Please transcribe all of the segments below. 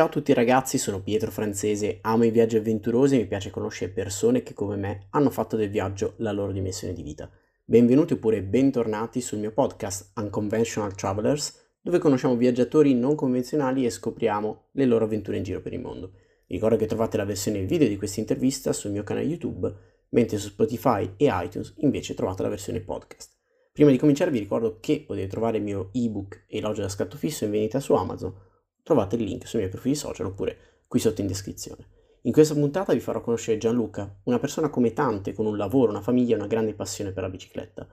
Ciao a tutti ragazzi, sono Pietro Francese, amo i viaggi avventurosi e mi piace conoscere persone che come me hanno fatto del viaggio la loro dimensione di vita. Benvenuti oppure bentornati sul mio podcast Unconventional Travelers, dove conosciamo viaggiatori non convenzionali e scopriamo le loro avventure in giro per il mondo. Ricordo che trovate la versione video di questa intervista sul mio canale YouTube, mentre su Spotify e iTunes invece trovate la versione podcast. Prima di cominciare vi ricordo che potete trovare il mio ebook Elogio da scatto fisso in vendita su Amazon trovate il link sui miei profili social oppure qui sotto in descrizione. In questa puntata vi farò conoscere Gianluca, una persona come tante, con un lavoro, una famiglia e una grande passione per la bicicletta.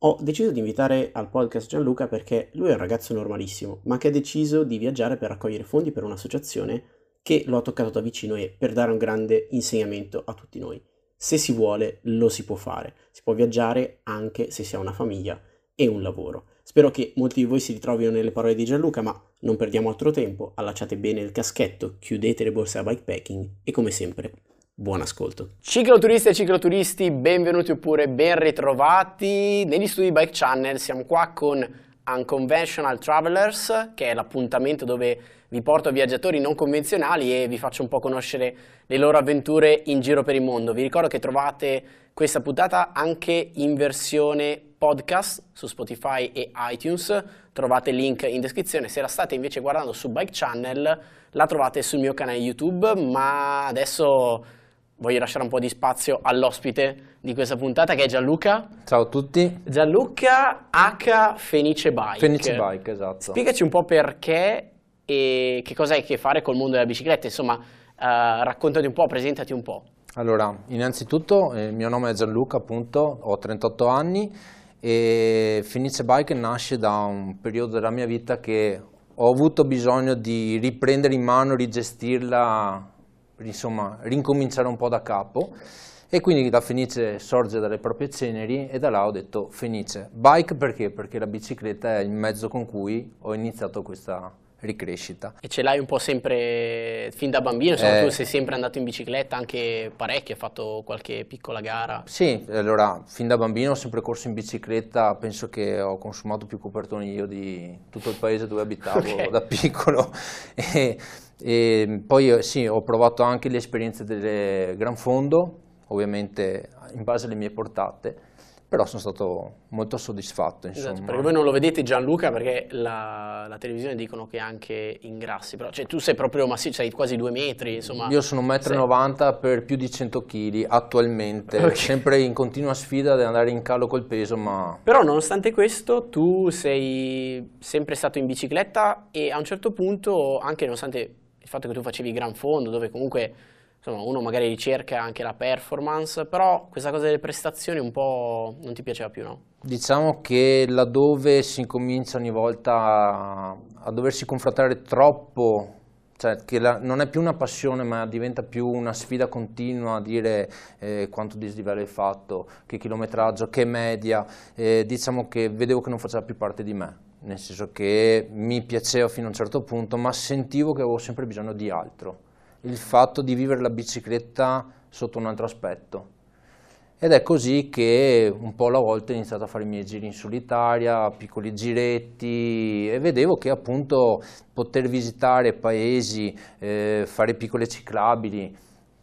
Ho deciso di invitare al podcast Gianluca perché lui è un ragazzo normalissimo, ma che ha deciso di viaggiare per raccogliere fondi per un'associazione che lo ha toccato da vicino e per dare un grande insegnamento a tutti noi. Se si vuole, lo si può fare. Si può viaggiare anche se si ha una famiglia e un lavoro. Spero che molti di voi si ritrovino nelle parole di Gianluca, ma non perdiamo altro tempo, allacciate bene il caschetto, chiudete le borse a bikepacking e come sempre buon ascolto. Cicloturisti e cicloturisti, benvenuti oppure ben ritrovati negli studi Bike Channel. Siamo qua con Unconventional Travelers, che è l'appuntamento dove vi porto viaggiatori non convenzionali e vi faccio un po' conoscere le loro avventure in giro per il mondo. Vi ricordo che trovate questa puntata anche in versione podcast su Spotify e iTunes, trovate il link in descrizione. Se la state invece guardando su Bike Channel, la trovate sul mio canale YouTube, ma adesso voglio lasciare un po' di spazio all'ospite di questa puntata che è Gianluca. Ciao a tutti. Gianluca H Fenice Bike. Fenice Bike, esatto. Spiegaci un po' perché e che cosa hai a che fare col mondo della bicicletta, insomma, uh, raccontati un po', presentati un po'. Allora, innanzitutto eh, il mio nome è Gianluca, appunto, ho 38 anni e Fenice Bike nasce da un periodo della mia vita che ho avuto bisogno di riprendere in mano, rigestirla, insomma rincominciare un po' da capo e quindi da Fenice sorge dalle proprie ceneri e da là ho detto Fenice. Bike perché? Perché la bicicletta è il mezzo con cui ho iniziato questa ricrescita. E ce l'hai un po' sempre fin da bambino, insomma eh, tu sei sempre andato in bicicletta anche parecchio, hai fatto qualche piccola gara? Sì, allora fin da bambino ho sempre corso in bicicletta, penso che ho consumato più copertoni io di tutto il paese dove abitavo okay. da piccolo e, e poi sì, ho provato anche le esperienze del Gran Fondo, ovviamente in base alle mie portate però sono stato molto soddisfatto. Esatto, perché voi non lo vedete Gianluca perché la, la televisione dicono che anche ingrassi, però cioè, tu sei proprio massiccio, sei quasi due metri, insomma. Io sono 1,90 m per più di 100 kg attualmente, okay. sempre in continua sfida di andare in calo col peso, ma... Però nonostante questo tu sei sempre stato in bicicletta e a un certo punto, anche nonostante il fatto che tu facevi gran fondo, dove comunque insomma, uno magari ricerca anche la performance, però questa cosa delle prestazioni un po' non ti piaceva più, no? Diciamo che laddove si incomincia ogni volta a, a doversi confrontare troppo cioè che la, non è più una passione ma diventa più una sfida continua a dire eh, quanto dislivello hai fatto, che chilometraggio, che media, eh, diciamo che vedevo che non faceva più parte di me, nel senso che mi piaceva fino a un certo punto ma sentivo che avevo sempre bisogno di altro il fatto di vivere la bicicletta sotto un altro aspetto. Ed è così che un po' alla volta ho iniziato a fare i miei giri in solitaria, piccoli giretti e vedevo che appunto poter visitare paesi, eh, fare piccole ciclabili,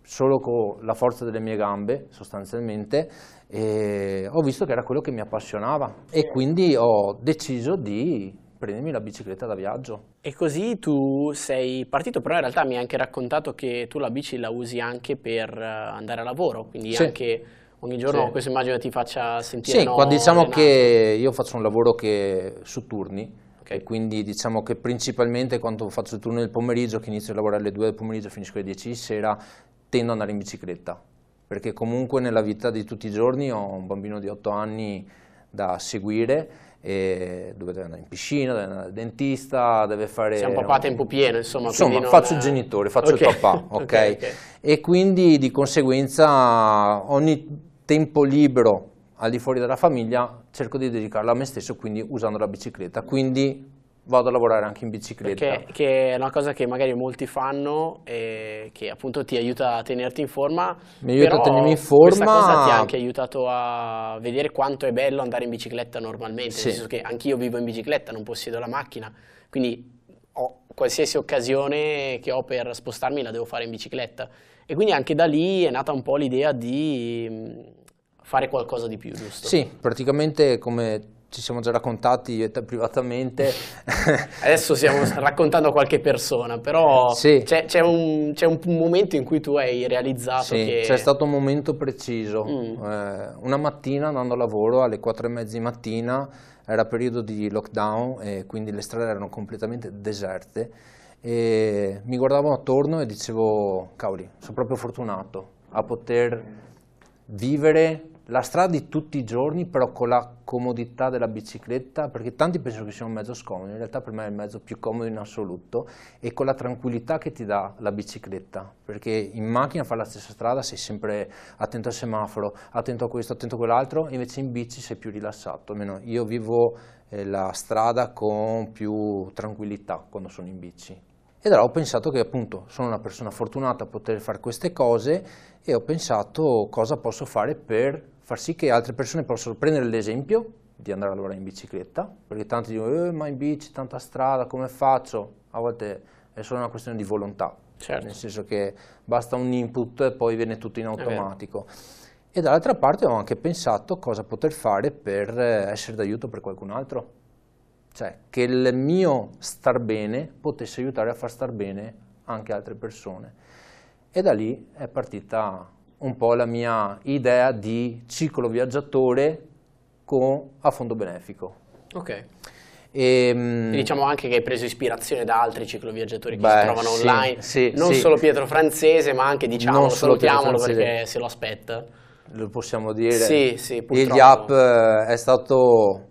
solo con la forza delle mie gambe sostanzialmente, ho visto che era quello che mi appassionava e quindi ho deciso di prendermi la bicicletta da viaggio. E così tu sei partito, però in realtà mi hai anche raccontato che tu la bici la usi anche per eh, andare a lavoro, quindi sì. anche ogni giorno sì. questo immagino ti faccia sentire... Sì, no, diciamo che io faccio un lavoro che su turni, okay. quindi diciamo che principalmente quando faccio il turno del pomeriggio, che inizio a lavorare alle 2 del pomeriggio finisco alle 10 di sera, tendo ad andare in bicicletta, perché comunque nella vita di tutti i giorni ho un bambino di 8 anni da seguire dove deve andare in piscina, deve andare al dentista, deve fare... Un papà a tempo pieno, insomma. Insomma, faccio il genitore, faccio okay. il papà, ok? okay, okay. E quindi di conseguenza ogni tempo libero al di fuori della famiglia cerco di dedicarlo a me stesso, quindi usando la bicicletta. Quindi vado a lavorare anche in bicicletta. Perché, che è una cosa che magari molti fanno e che appunto ti aiuta a tenerti in forma. Mi aiuta a tenermi in forma. Questa cosa ti ha anche aiutato a vedere quanto è bello andare in bicicletta normalmente, sì. nel senso che anch'io vivo in bicicletta, non possiedo la macchina, quindi ho qualsiasi occasione che ho per spostarmi la devo fare in bicicletta. E quindi anche da lì è nata un po' l'idea di mm, fare qualcosa di più, giusto? Sì, praticamente come ci siamo già raccontati io e te privatamente. Adesso stiamo raccontando a qualche persona, però sì. c'è, c'è, un, c'è, un, momento in cui tu hai realizzato sì, che... c'è stato un momento preciso. Mm. Eh, una mattina andando a lavoro alle quattro e mezza di mattina, era periodo di lockdown e quindi le strade erano completamente deserte e mi guardavo attorno e dicevo, cavoli, sono proprio fortunato a poter vivere la strada di tutti i giorni, però con la comodità della bicicletta, perché tanti pensano che sia un mezzo scomodo, in realtà per me è il mezzo più comodo in assoluto, e con la tranquillità che ti dà la bicicletta, perché in macchina fare la stessa strada sei sempre attento al semaforo, attento a questo, attento a quell'altro, invece in bici sei più rilassato, almeno io vivo eh, la strada con più tranquillità quando sono in bici. Ed allora ho pensato che appunto sono una persona fortunata a poter fare queste cose e ho pensato cosa posso fare per far sì che altre persone possano prendere l'esempio di andare a lavorare in bicicletta, perché tanti dicono eh, ma in bici, tanta strada, come faccio? A volte è solo una questione di volontà, certo. nel senso che basta un input e poi viene tutto in automatico. E dall'altra parte ho anche pensato cosa poter fare per eh, essere d'aiuto per qualcun altro, cioè che il mio star bene potesse aiutare a far star bene anche altre persone. E da lì è partita un po' la mia idea di ciclo viaggiatore con, a fondo benefico. Ok. E, ehm, e, diciamo anche che hai preso ispirazione da altri cicloviaggiatori che beh, si trovano sì, online, sì, non sì. solo Pietro Francese, ma anche diciamo, salutiamolo perché se lo aspetta. Lo possiamo dire. Sì, sì, purtroppo. Il Yap eh, è stato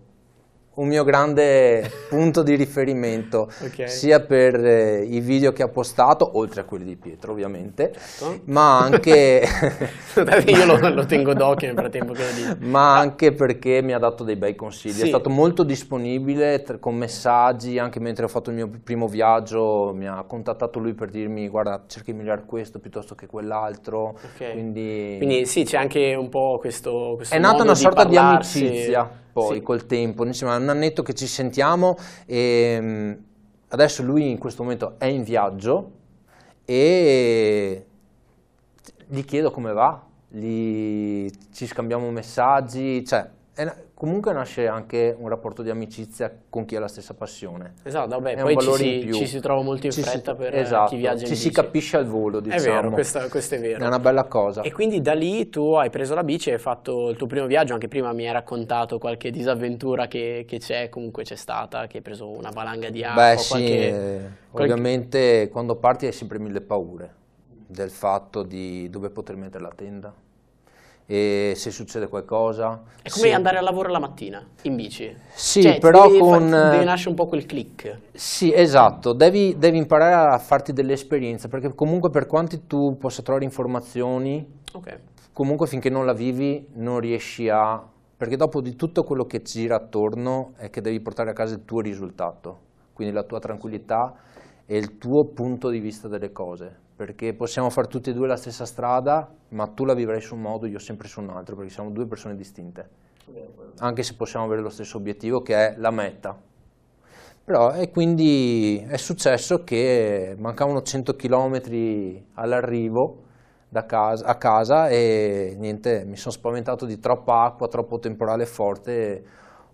un mio grande punto di riferimento, okay. sia per eh, i video che ha postato, oltre a quelli di Pietro ovviamente, certo. ma anche... Io lo, lo, tengo d'occhio nel frattempo che lo dico. Ma anche perché mi ha dato dei bei consigli, sì. è stato molto disponibile con messaggi, anche mentre ho fatto il mio primo viaggio mi ha contattato lui per dirmi guarda cerca di migliorare questo piuttosto che quell'altro, okay. quindi... quindi... sì c'è anche un po' questo... questo è nata una sorta di amicizia poi sì. col tempo, insomma è un annetto che ci sentiamo e mm, adesso lui in questo momento è in viaggio e gli chiedo come va, gli, ci scambiamo messaggi, cioè comunque nasce anche un rapporto di amicizia con chi ha la stessa passione. Esatto, vabbè, è poi ci si, ci si, trova molto in ci fretta si, per esatto, chi viaggia in ci bici. si capisce al volo, diciamo. È vero, questo, questo, è vero. È una bella cosa. E quindi da lì tu hai preso la bici e hai fatto il tuo primo viaggio, anche prima mi hai raccontato qualche disavventura che, che c'è, comunque c'è stata, che hai preso una valanga di acqua. Beh sì, qualche, qualche... ovviamente quando parti hai sempre mille paure del fatto di dove poter mettere la tenda e se succede qualcosa. È come sì. andare al lavoro la mattina in bici. Sì, cioè, però devi con... Far, devi nascere un po' quel click. Sì, esatto, devi, devi, imparare a farti delle esperienze, perché comunque per quanti tu possa trovare informazioni, okay. comunque finché non la vivi non riesci a... Perché dopo di tutto quello che gira attorno è che devi portare a casa il tuo risultato, quindi la tua tranquillità e il tuo punto di vista delle cose perché possiamo fare tutti e due la stessa strada, ma tu la vivrai su un modo, io sempre su un altro, perché siamo due persone distinte, anche se possiamo avere lo stesso obiettivo che è la meta. Però, e quindi è successo che mancavano 100 km all'arrivo casa, a casa e niente, mi sono spaventato di troppa acqua, troppo temporale forte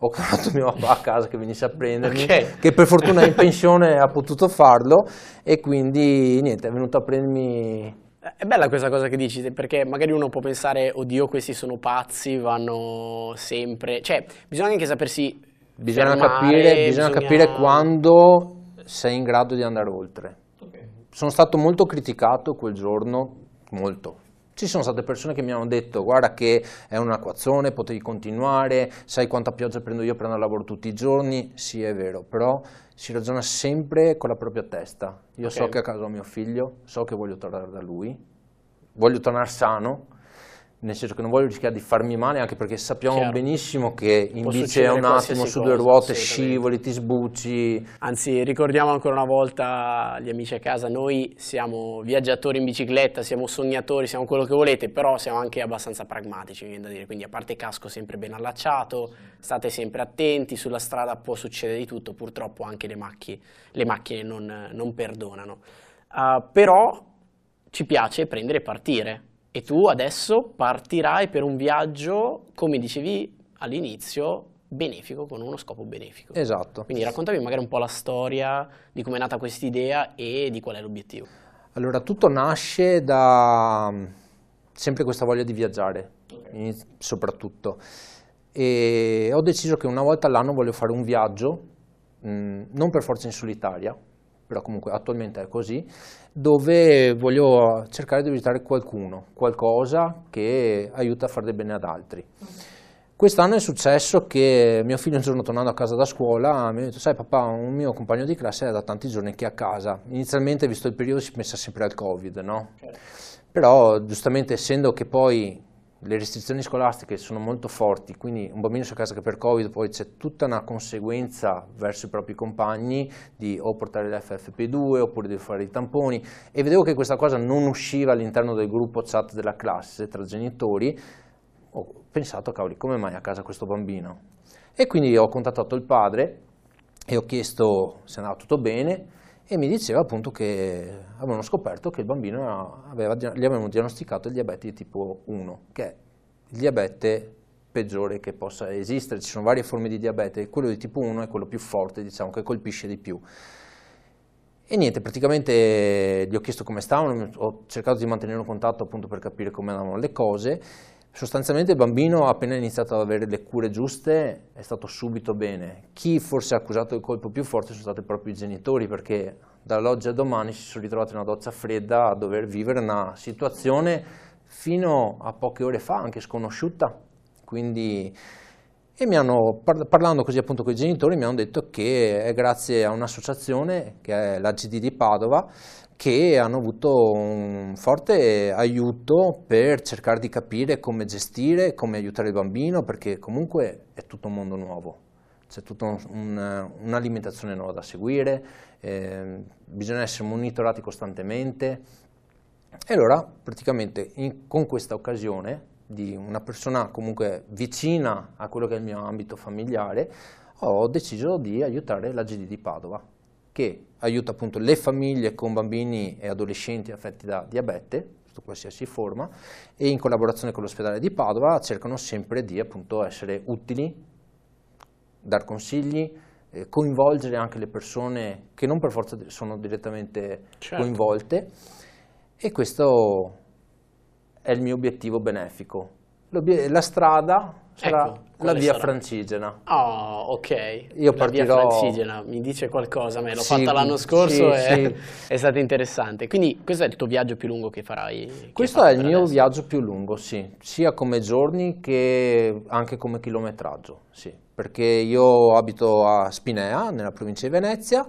ho chiamato mio papà a casa che venisse a prendermi, okay. che per fortuna è in pensione ha potuto farlo e quindi niente, è venuto a prendermi è bella questa cosa che dici, perché magari uno può pensare, oddio, questi sono pazzi, vanno sempre... Cioè, bisogna anche sapersi Bisogna, fermare, capire, bisogna... bisogna capire quando sei in grado di andare oltre. Okay. Sono stato molto criticato quel giorno, molto, ci sono state persone che mi hanno detto guarda che è un acquazzone, potevi continuare, sai quanta pioggia prendo io per andare al lavoro tutti i giorni, sì è vero, però si ragiona sempre con la propria testa. Io okay. so che a casa ho mio figlio, so che voglio tornare da lui, voglio tornare sano, nel senso che non voglio rischiare di farmi male anche perché sappiamo Chiaro. benissimo che in Può bici è un attimo su due ruote, scivoli, ti sbucci. Anzi, ricordiamo ancora una volta agli amici a casa, noi siamo viaggiatori in bicicletta, siamo sognatori, siamo quello che volete, però siamo anche abbastanza pragmatici, mi viene da dire. Quindi a parte casco sempre ben allacciato, state sempre attenti, sulla strada può succedere di tutto, purtroppo anche le macchine, le macchine non, non perdonano. Ah, però ci piace prendere e partire. E tu adesso partirai per un viaggio, come dicevi all'inizio, benefico, con uno scopo benefico. Esatto. Quindi raccontami magari un po' la storia di come è nata questa idea e di qual è l'obiettivo. Allora, tutto nasce da mm, sempre questa voglia di viaggiare, iniz- soprattutto. E ho deciso che una volta all'anno voglio fare un viaggio, mm, non per forza in solitaria, però comunque attualmente è così, dove voglio cercare di visitare qualcuno, qualcosa che aiuta a fare del bene ad altri. Quest'anno è successo che mio figlio un giorno tornando a casa da scuola mi ha detto, sai papà, un mio compagno di classe è da tanti giorni che è a casa. Inizialmente, visto il periodo, si pensa sempre al Covid, no? Però giustamente essendo che poi le restrizioni scolastiche sono molto forti, quindi un bambino a casa che per Covid, poi c'è tutta una conseguenza verso i propri compagni di o portare l'FFP2 oppure di fare i tamponi. E vedevo che questa cosa non usciva all'interno del gruppo chat della classe tra genitori, ho pensato, cavoli, come mai a casa questo bambino? E quindi ho contattato il padre e ho chiesto se andava tutto bene e mi diceva appunto che avevano scoperto che il bambino aveva, gli avevano diagnosticato il diabete di tipo 1, che è il diabete peggiore che possa esistere. Ci sono varie forme di diabete, quello di tipo 1 è quello più forte, diciamo, che colpisce di più. E niente, praticamente gli ho chiesto come stavano, ho cercato di mantenere un contatto appunto per capire come andavano le cose. Sostanzialmente il bambino appena iniziato ad avere le cure giuste è stato subito bene. Chi forse ha accusato il colpo più forte sono stati proprio i genitori perché dall'oggi al domani si sono ritrovati in una doccia fredda a dover vivere una situazione fino a poche ore fa anche sconosciuta. Quindi e mi hanno, par- parlando così appunto con i genitori, mi hanno detto che è grazie a un'associazione che è la GD di Padova che hanno avuto un forte aiuto per cercare di capire come gestire, come aiutare il bambino, perché comunque è tutto un mondo nuovo, c'è tutta un- un- un'alimentazione nuova da seguire, eh, bisogna essere monitorati costantemente. E allora praticamente in- con questa occasione di una persona comunque vicina a quello che è il mio ambito familiare, ho deciso di aiutare la GD di Padova, che aiuta appunto le famiglie con bambini e adolescenti affetti da diabete, sotto qualsiasi forma, e in collaborazione con l'ospedale di Padova cercano sempre di appunto essere utili, dar consigli, eh, coinvolgere anche le persone che non per forza sono direttamente Certo. coinvolte e questo è il mio obiettivo benefico. L'obie- la strada sarà Ecco, la via sarà? francigena. Oh, ok. Io La partirò- via Francigena mi dice qualcosa me, l'ho Sì, fatta l'anno scorso sì, e sì. è stato interessante. Quindi questo è il tuo viaggio più lungo che farai? che Questo fatto è il mio adesso? viaggio più lungo, sì, sia come giorni che anche come chilometraggio, sì, perché io abito a Spinea, nella provincia di Venezia,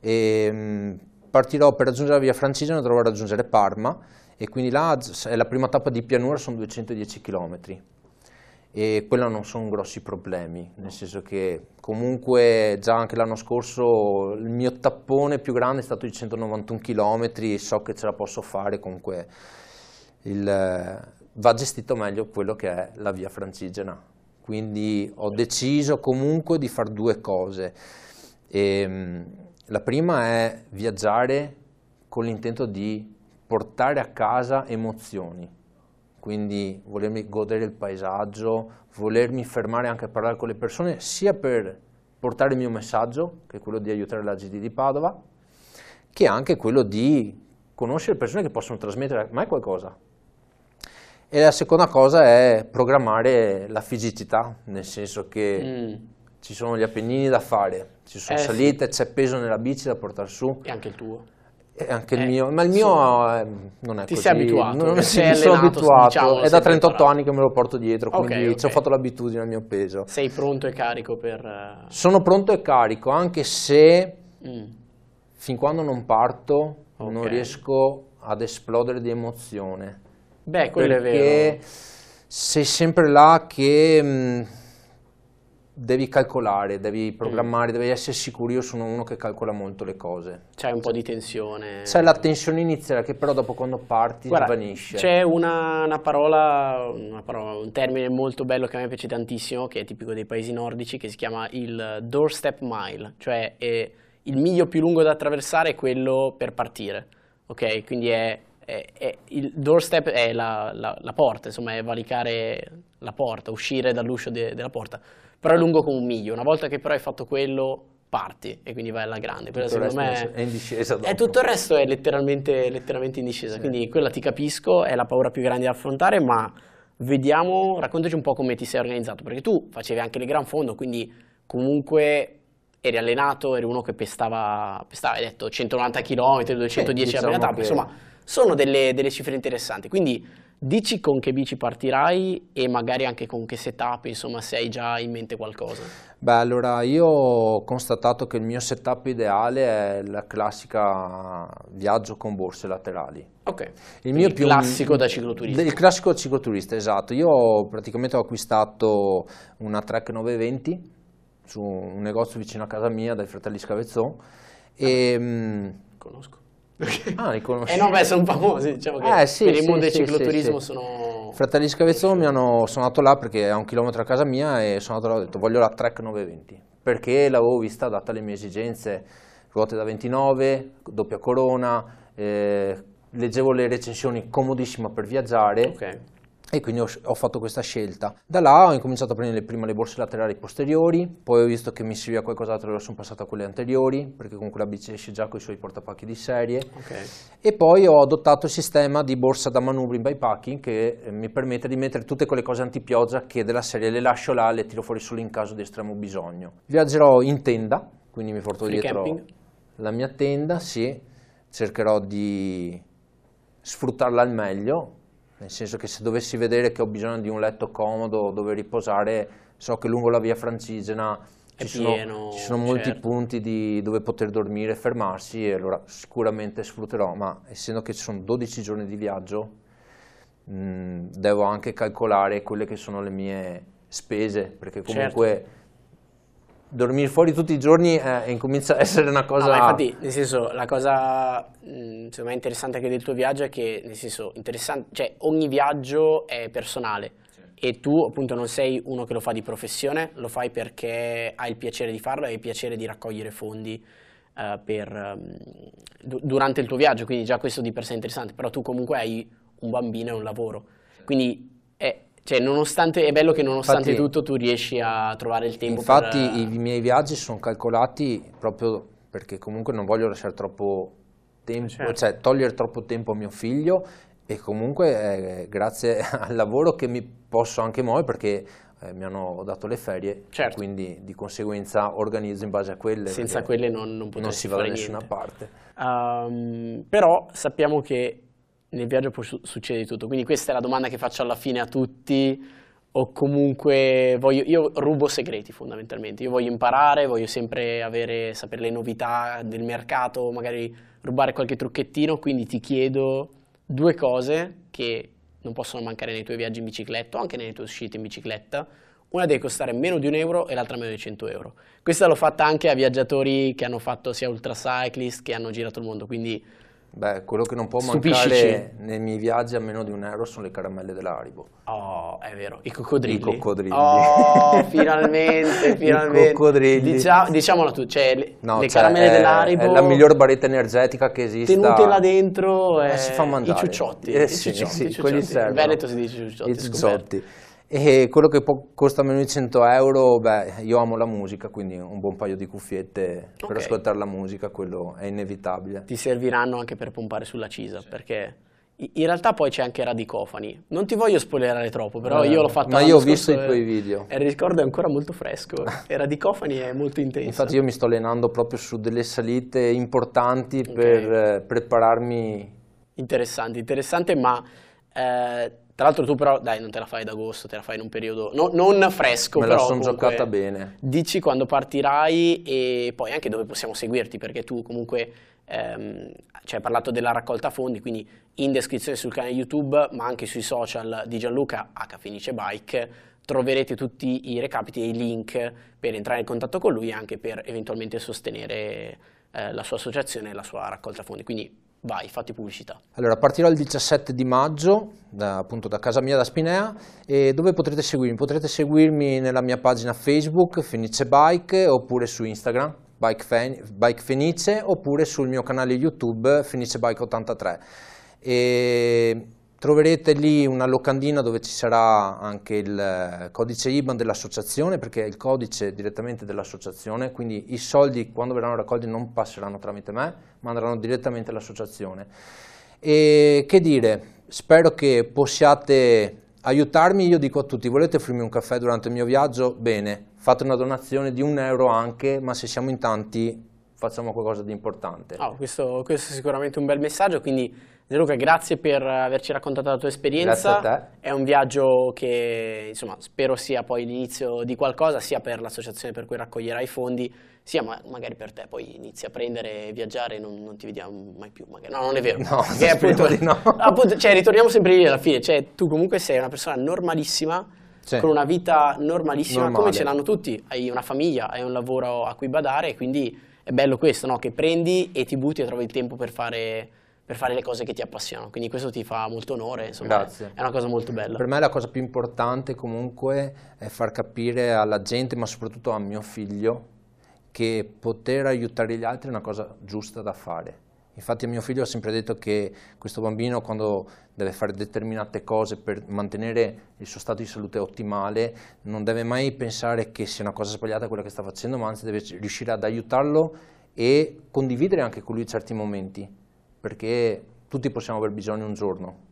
e mh, partirò per raggiungere la via Francigena, dovrò raggiungere Parma, e quindi là la prima tappa di pianura, sono 210 km. E quello non sono grossi problemi, nel senso che comunque già anche l'anno scorso il mio tappone più grande è stato di 191 km, so che ce la posso fare, comunque il- va gestito meglio quello che è la via Francigena. Quindi ho deciso comunque di fare due cose. Ehm, la prima è viaggiare con l'intento di portare a casa emozioni quindi volermi godere il paesaggio, volermi fermare anche a parlare con le persone, sia per portare il mio messaggio, che è quello di aiutare la GD di Padova, che anche quello di conoscere persone che possono trasmettere me qualcosa. E la seconda cosa è programmare la fisicità, nel senso che Mm, ci sono gli appennini da fare, ci sono Eh, sì. salite, c'è peso nella bici da portare su, E anche il tuo. E anche il Eh, mio, ma il mio insomma, eh, non è ti così. sei abituato, non, perché sì, sei mi sono allenato, abituato. diciamo, è da sei 38 preparato. anni che me lo porto dietro, Ok, quindi ci ho fatto l'abitudine al mio peso. Sei pronto e carico per... eh, Sono pronto e carico, anche se mm, fin quando non parto non Ok. riesco ad esplodere di emozione. Beh, quello è perché vero. sei sempre là che mh, devi calcolare, devi programmare, mm. devi essere sicuro. Io sono uno che calcola molto le cose. C'è un po' di tensione. C'è la tensione iniziale che però dopo quando parti Guarda, svanisce. C'è una, una, parola, una, parola, un termine molto bello che a me piace tantissimo, che è tipico dei paesi nordici, che si chiama il doorstep mile, cioè il miglio più lungo da attraversare è quello per partire. Ok, quindi è è, è, il doorstep è la, la, la, porta, insomma è valicare la porta, uscire dall'uscio de, della porta, però è lungo come un miglio, una volta che però hai fatto quello parti e quindi vai alla grande. Quella tutto secondo me è in discesa. Dopo. tutto il resto è letteralmente, letteralmente in discesa, sì. quindi quella ti capisco, è la paura più grande da affrontare, ma vediamo, raccontaci un po' come ti sei organizzato, perché tu facevi anche le gran fondo, quindi comunque eri allenato, eri uno che pestava, pestava hai detto 190 km, 210 sì, diciamo insomma sono delle, delle, cifre interessanti. Quindi dici con che bici partirai e magari anche con che setup, insomma, se hai già in mente qualcosa. Beh, allora io ho constatato che il mio setup ideale è la classica viaggio con borse laterali. Ok. Il mio il più classico da cicloturista. Il classico cicloturista, esatto. Io praticamente ho acquistato una Trek 920 su un negozio vicino a casa mia dai fratelli Scavezzon e ah, conosco Ah, li conosci? Eh no, beh, sono famosi, diciamo che eh, sì, per il mondo del cicloturismo sì, sono... Fratelli Scavezzone mi hanno, sono andato là perché è a un chilometro a casa mia e sono andato là e ho detto voglio la Trek 920 perché l'avevo vista adatta alle mie esigenze, ruote da 29, doppia corona, eh, leggevo le recensioni comodissima per viaggiare. Okay e quindi ho, ho, fatto questa scelta. Da là ho incominciato a prendere prima le borse laterali posteriori, poi ho visto che mi serviva qualcos'altro e sono passato a quelle anteriori, perché comunque la bici esce già con i suoi portapacchi di serie. Okay. E poi ho adottato il sistema di borsa da manubrio in bypacking che eh, mi permette di mettere tutte quelle cose antipioggia che della serie le lascio là, le tiro fuori solo in caso di estremo bisogno. Viaggerò in tenda, quindi mi porto Free dietro camping. la mia tenda, sì, cercherò di sfruttarla al meglio nel senso che se dovessi vedere che ho bisogno di un letto comodo dove riposare, so che lungo la via Francigena ci sono, pieno, ci sono, molti certo. punti di, dove poter dormire e fermarsi e allora sicuramente sfrutterò, ma essendo che ci sono 12 giorni di viaggio, mh, devo anche calcolare quelle che sono le mie spese, perché comunque... Certo dormire fuori tutti i giorni eh, incomincia a essere una cosa... No, infatti, nel senso, la cosa mh, secondo me interessante anche del tuo viaggio è che, nel senso, cioè ogni viaggio è personale. E tu appunto non sei uno che lo fa di professione, lo fai perché hai il piacere di farlo, hai il piacere di raccogliere fondi uh, per, um, durante il tuo viaggio, quindi già questo di per sé è interessante, però tu comunque hai un bambino e un lavoro, quindi cioè, nonostante, è bello che nonostante infatti, tutto tu riesci a trovare il tempo infatti per... i miei viaggi sono calcolati proprio perché comunque non voglio lasciare troppo tempo, certo. cioè togliere troppo tempo a mio figlio e comunque eh, grazie al lavoro che mi posso anche muovere perché eh, mi hanno dato le ferie, certo. quindi di conseguenza organizzo in base a quelle. Senza quelle non, non, non si va da nessuna parte. Um, però sappiamo che nel viaggio può su- succedere di tutto. Quindi questa è la domanda che faccio alla fine a tutti, o comunque voglio, io rubo segreti fondamentalmente, io voglio imparare, voglio sempre avere, sapere le novità del mercato, magari rubare qualche trucchettino, quindi ti chiedo due cose che non possono mancare nei tuoi viaggi in bicicletta o anche nelle tue uscite in bicicletta. Una deve costare meno di un euro e l'altra meno di 100 euro. Questa l'ho fatta anche a viaggiatori che hanno fatto sia ultracyclist che hanno girato il mondo, quindi Beh, quello che non può mancare nei miei viaggi a meno di un euro sono le caramelle dell'Aribo. Oh, è vero, i coccodrilli. I coccodrilli. Oh, finalmente, finalmente. I coccodrilli. Dicia, diciamolo tu, cioè le, no, le cioè, caramelle è, dell'Aribo... È la miglior barretta energetica che esista. Tenute là dentro eh, si fa mangiare. i ciucciotti. Eh, i sì, ciucciotti, sì, i ciucciotti. quelli servono. In Veneto si dice ciucciotti. I ciucciotti. E quello che costa meno di 100 euro, beh, io amo la musica, quindi un buon paio di cuffiette okay. per ascoltare la musica, quello è inevitabile. Ti serviranno anche per pompare sulla cisa, sì. perché in realtà poi c'è anche Radicofani. Non ti voglio spoilerare troppo, però eh, io l'ho fatto Ma io ho visto i tuoi video. E il ricordo è ancora molto fresco. e Radicofani è molto intenso. Infatti io mi sto allenando proprio su delle salite importanti okay. per eh, prepararmi. Interessante, interessante, ma eh, tra l'altro tu però, dai, non te la fai ad agosto, te la fai in un periodo no, non fresco, Me però la sono giocata bene. Dici quando partirai e poi anche dove possiamo seguirti, perché tu comunque ehm, ci hai parlato della raccolta fondi, quindi in descrizione sul canale YouTube, ma anche sui social di Gianluca H Fenice Bike, troverete tutti i recapiti e i link per entrare in contatto con lui e anche per eventualmente sostenere eh, la sua associazione e la sua raccolta fondi. Quindi vai, fatti pubblicità. Allora, partirò il 17 di maggio, da, appunto da casa mia da Spinea, e dove potrete seguirmi? Potrete seguirmi nella mia pagina Facebook, Fenice Bike, oppure su Instagram, Bike, Fen- Bike Fenice, oppure sul mio canale YouTube, Fenice Bike 83. E troverete lì una locandina dove ci sarà anche il codice IBAN dell'associazione, perché è il codice direttamente dell'associazione, quindi i soldi quando verranno raccolti non passeranno tramite me, ma andranno direttamente all'associazione. E che dire, spero che possiate aiutarmi, io dico a tutti, volete offrirmi un caffè durante il mio viaggio? Bene, fate una donazione di un euro anche, ma se siamo in tanti facciamo qualcosa di importante. Oh, questo, questo, è sicuramente un bel messaggio, quindi Gianluca grazie per averci raccontato la tua esperienza, Grazie a te. è un viaggio che insomma, spero sia poi l'inizio di qualcosa, sia per l'associazione per cui raccoglierai i fondi, sia ma magari per te, poi inizi a prendere e viaggiare e non, non, ti vediamo mai più, magari. no non è vero, No, Perché appunto, di no. appunto, cioè, ritorniamo sempre lì alla fine, cioè, tu comunque sei una persona normalissima, Sì. con una vita normalissima Normale. come ce l'hanno tutti, hai una famiglia, hai un lavoro a cui badare e quindi è bello questo, no? che prendi e ti butti e trovi il tempo per fare, per fare le cose che ti appassionano, quindi questo ti fa molto onore, insomma, Grazie. è una cosa molto bella. Per me la cosa più importante comunque è far capire alla gente, ma soprattutto a mio figlio, che poter aiutare gli altri è una cosa giusta da fare. Infatti a mio figlio ho sempre detto che questo bambino quando deve fare determinate cose per mantenere il suo stato di salute ottimale non deve mai pensare che sia una cosa sbagliata quella che sta facendo, ma anzi deve riuscire ad aiutarlo e condividere anche con lui certi momenti, perché tutti possiamo aver bisogno un giorno.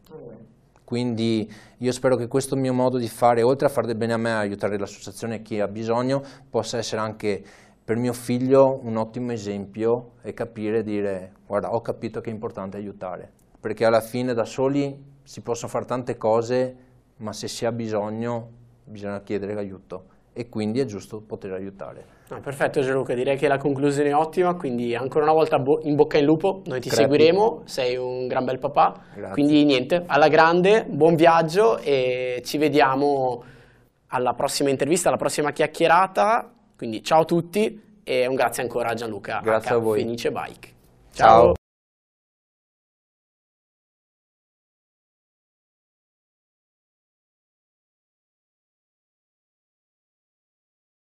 Quindi io spero che questo mio modo di fare, oltre a fare del bene a me, aiutare l'associazione e chi ha bisogno, possa essere anche per mio figlio un ottimo esempio e capire e dire guarda ho capito che è importante aiutare, perché alla fine da soli si possono fare tante cose, ma se si ha bisogno bisogna chiedere aiuto e quindi è giusto poter aiutare. No, perfetto Gianluca, direi che la conclusione è ottima, quindi ancora una volta bo- in bocca in lupo, noi ti Grazie. seguiremo, sei un gran bel papà, Grazie. quindi niente, alla grande, buon viaggio e ci vediamo alla prossima intervista, alla prossima chiacchierata, quindi ciao a tutti e un grazie ancora a Gianluca Grazie H. a voi. Fenice Bike. Ciao.